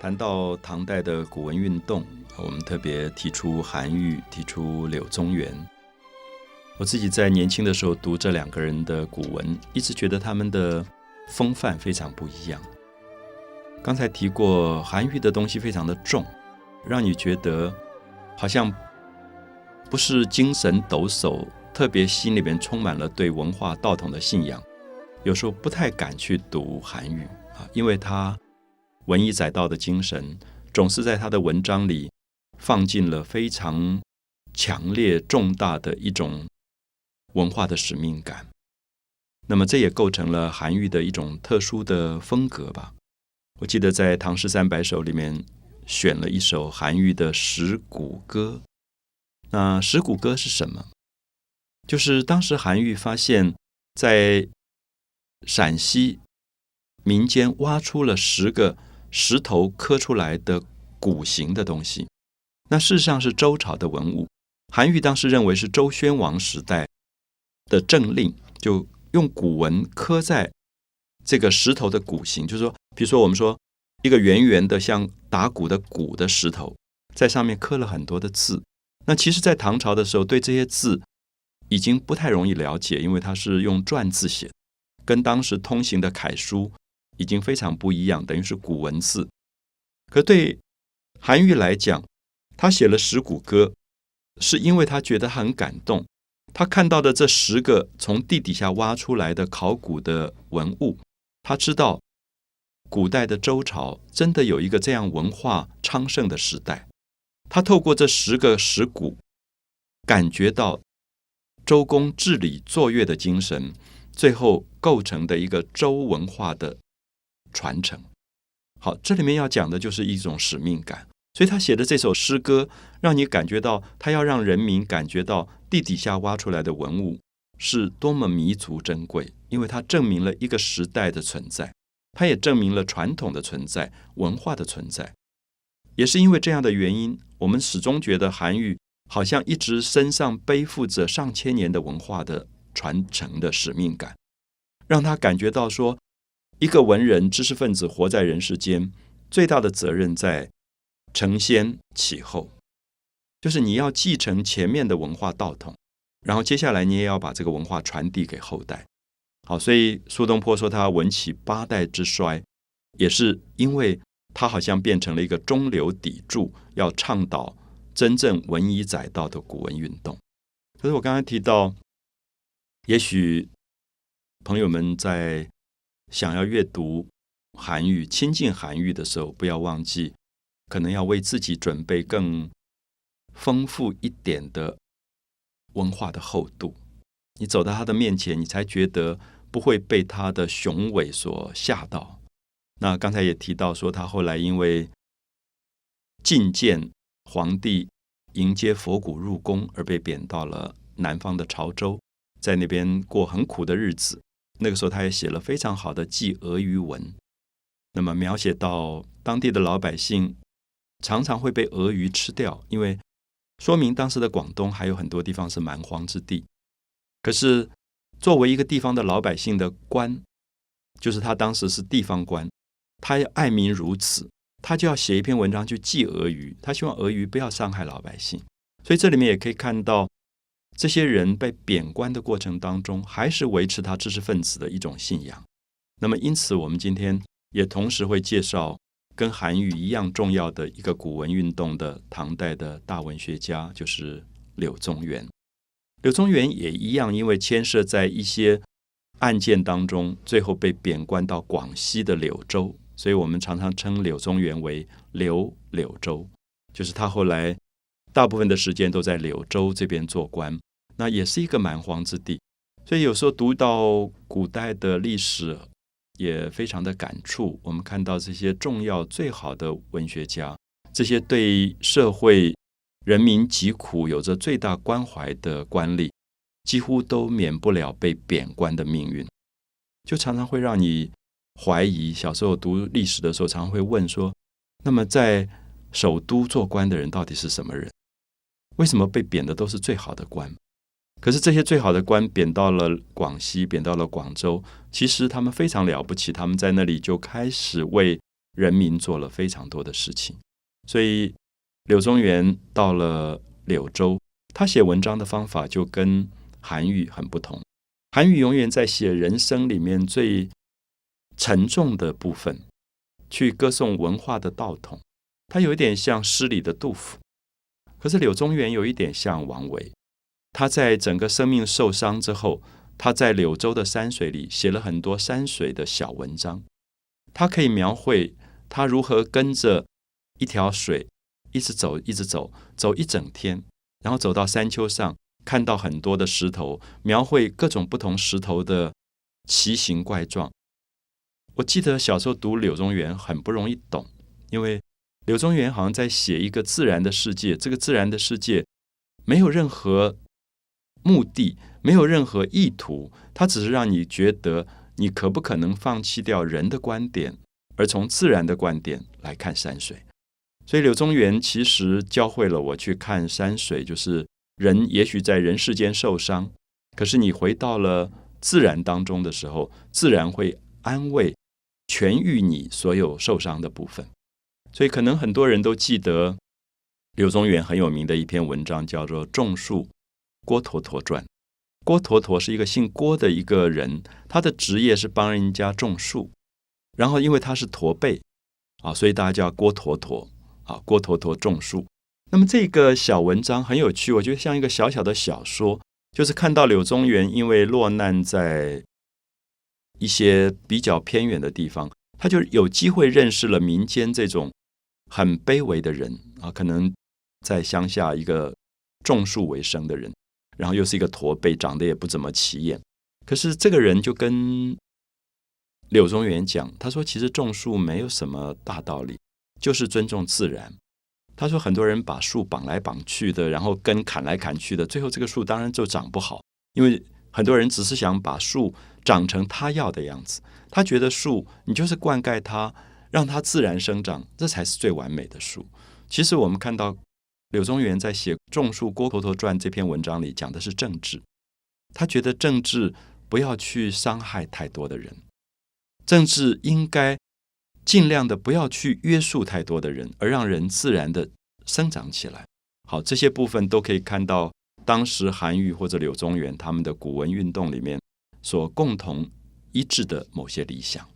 谈到唐代的古文运动，我们特别提出韩愈，提出柳宗元。我自己在年轻的时候读这两个人的古文，一直觉得他们的风范非常不一样。刚才提过，韩愈的东西非常的重，让你觉得好像不是精神抖擞，特别心里面充满了对文化道统的信仰，有时候不太敢去读韩愈啊，因为他。文艺载道的精神，总是在他的文章里放进了非常强烈、重大的一种文化的使命感。那么，这也构成了韩愈的一种特殊的风格吧。我记得在《唐诗三百首》里面选了一首韩愈的《石鼓歌》。那《石鼓歌》是什么？就是当时韩愈发现，在陕西民间挖出了十个。石头刻出来的鼓形的东西，那事实上是周朝的文物。韩愈当时认为是周宣王时代的政令，就用古文刻在这个石头的鼓形，就是说，比如说我们说一个圆圆的像打鼓的鼓的石头，在上面刻了很多的字。那其实，在唐朝的时候，对这些字已经不太容易了解，因为它是用篆字写，跟当时通行的楷书。已经非常不一样，等于是古文字。可对韩愈来讲，他写了《石鼓歌》，是因为他觉得很感动。他看到的这十个从地底下挖出来的考古的文物，他知道古代的周朝真的有一个这样文化昌盛的时代。他透过这十个石鼓，感觉到周公治理作乐的精神，最后构成的一个周文化的。传承，好，这里面要讲的就是一种使命感，所以他写的这首诗歌，让你感觉到他要让人民感觉到地底下挖出来的文物是多么弥足珍贵，因为它证明了一个时代的存在，它也证明了传统的存在、文化的存在。也是因为这样的原因，我们始终觉得韩愈好像一直身上背负着上千年的文化的传承的使命感，让他感觉到说。一个文人、知识分子活在人世间，最大的责任在承先启后，就是你要继承前面的文化道统，然后接下来你也要把这个文化传递给后代。好，所以苏东坡说他文起八代之衰，也是因为他好像变成了一个中流砥柱，要倡导真正文以载道的古文运动。可是我刚才提到，也许朋友们在。想要阅读韩愈、亲近韩愈的时候，不要忘记，可能要为自己准备更丰富一点的文化的厚度。你走到他的面前，你才觉得不会被他的雄伟所吓到。那刚才也提到说，他后来因为觐见皇帝、迎接佛骨入宫，而被贬到了南方的潮州，在那边过很苦的日子。那个时候，他也写了非常好的祭俄语文，那么描写到当地的老百姓常常会被俄鱼吃掉，因为说明当时的广东还有很多地方是蛮荒之地。可是作为一个地方的老百姓的官，就是他当时是地方官，他要爱民如此，他就要写一篇文章去祭俄鱼，他希望俄鱼不要伤害老百姓。所以这里面也可以看到。这些人被贬官的过程当中，还是维持他知识分子的一种信仰。那么，因此我们今天也同时会介绍跟韩愈一样重要的一个古文运动的唐代的大文学家，就是柳宗元。柳宗元也一样，因为牵涉在一些案件当中，最后被贬官到广西的柳州，所以我们常常称柳宗元为柳柳州，就是他后来大部分的时间都在柳州这边做官。那也是一个蛮荒之地，所以有时候读到古代的历史，也非常的感触。我们看到这些重要、最好的文学家，这些对社会、人民疾苦有着最大关怀的官吏，几乎都免不了被贬官的命运，就常常会让你怀疑。小时候读历史的时候，常常会问说：那么在首都做官的人到底是什么人？为什么被贬的都是最好的官？可是这些最好的官贬到了广西，贬到了广州，其实他们非常了不起。他们在那里就开始为人民做了非常多的事情。所以柳宗元到了柳州，他写文章的方法就跟韩愈很不同。韩愈永远在写人生里面最沉重的部分，去歌颂文化的道统。他有一点像诗里的杜甫，可是柳宗元有一点像王维。他在整个生命受伤之后，他在柳州的山水里写了很多山水的小文章。他可以描绘他如何跟着一条水一直走，一直走，走一整天，然后走到山丘上。看到很多的石头，描绘各种不同石头的奇形怪状。我记得小时候读柳宗元很不容易懂，因为柳宗元好像在写一个自然的世界，这个自然的世界没有任何目的，没有任何意图，它只是让你觉得你可不可能放弃掉人的观点，而从自然的观点来看山水。所以柳宗元其实教会了我去看山水，就是。人也许在人世间受伤，可是你回到了自然当中的时候，自然会安慰、痊愈你所有受伤的部分。所以，可能很多人都记得柳宗元很有名的一篇文章，叫做《种树郭橐驼传》。郭橐驼是一个姓郭的一个人，他的职业是帮人家种树，然后因为他是驼背啊，所以大家叫郭橐驼啊，郭橐驼种树。那么这个小文章很有趣，我觉得像一个小小的小说，就是看到柳宗元因为落难在一些比较偏远的地方，他就有机会认识了民间这种很卑微的人啊，可能在乡下一个种树为生的人，然后又是一个驼背，长得也不怎么起眼。可是这个人就跟柳宗元讲，他说：“其实种树没有什么大道理，就是尊重自然。”他说：“很多人把树绑来绑去的，然后根砍来砍去的，最后这个树当然就长不好。因为很多人只是想把树长成他要的样子。他觉得树，你就是灌溉它，让它自然生长，这才是最完美的树。其实我们看到柳宗元在写《种树郭橐驼传》这篇文章里讲的是政治。他觉得政治不要去伤害太多的人，政治应该。”尽量的不要去约束太多的人，而让人自然的生长起来。好，这些部分都可以看到当时韩愈或者柳宗元他们的古文运动里面所共同一致的某些理想。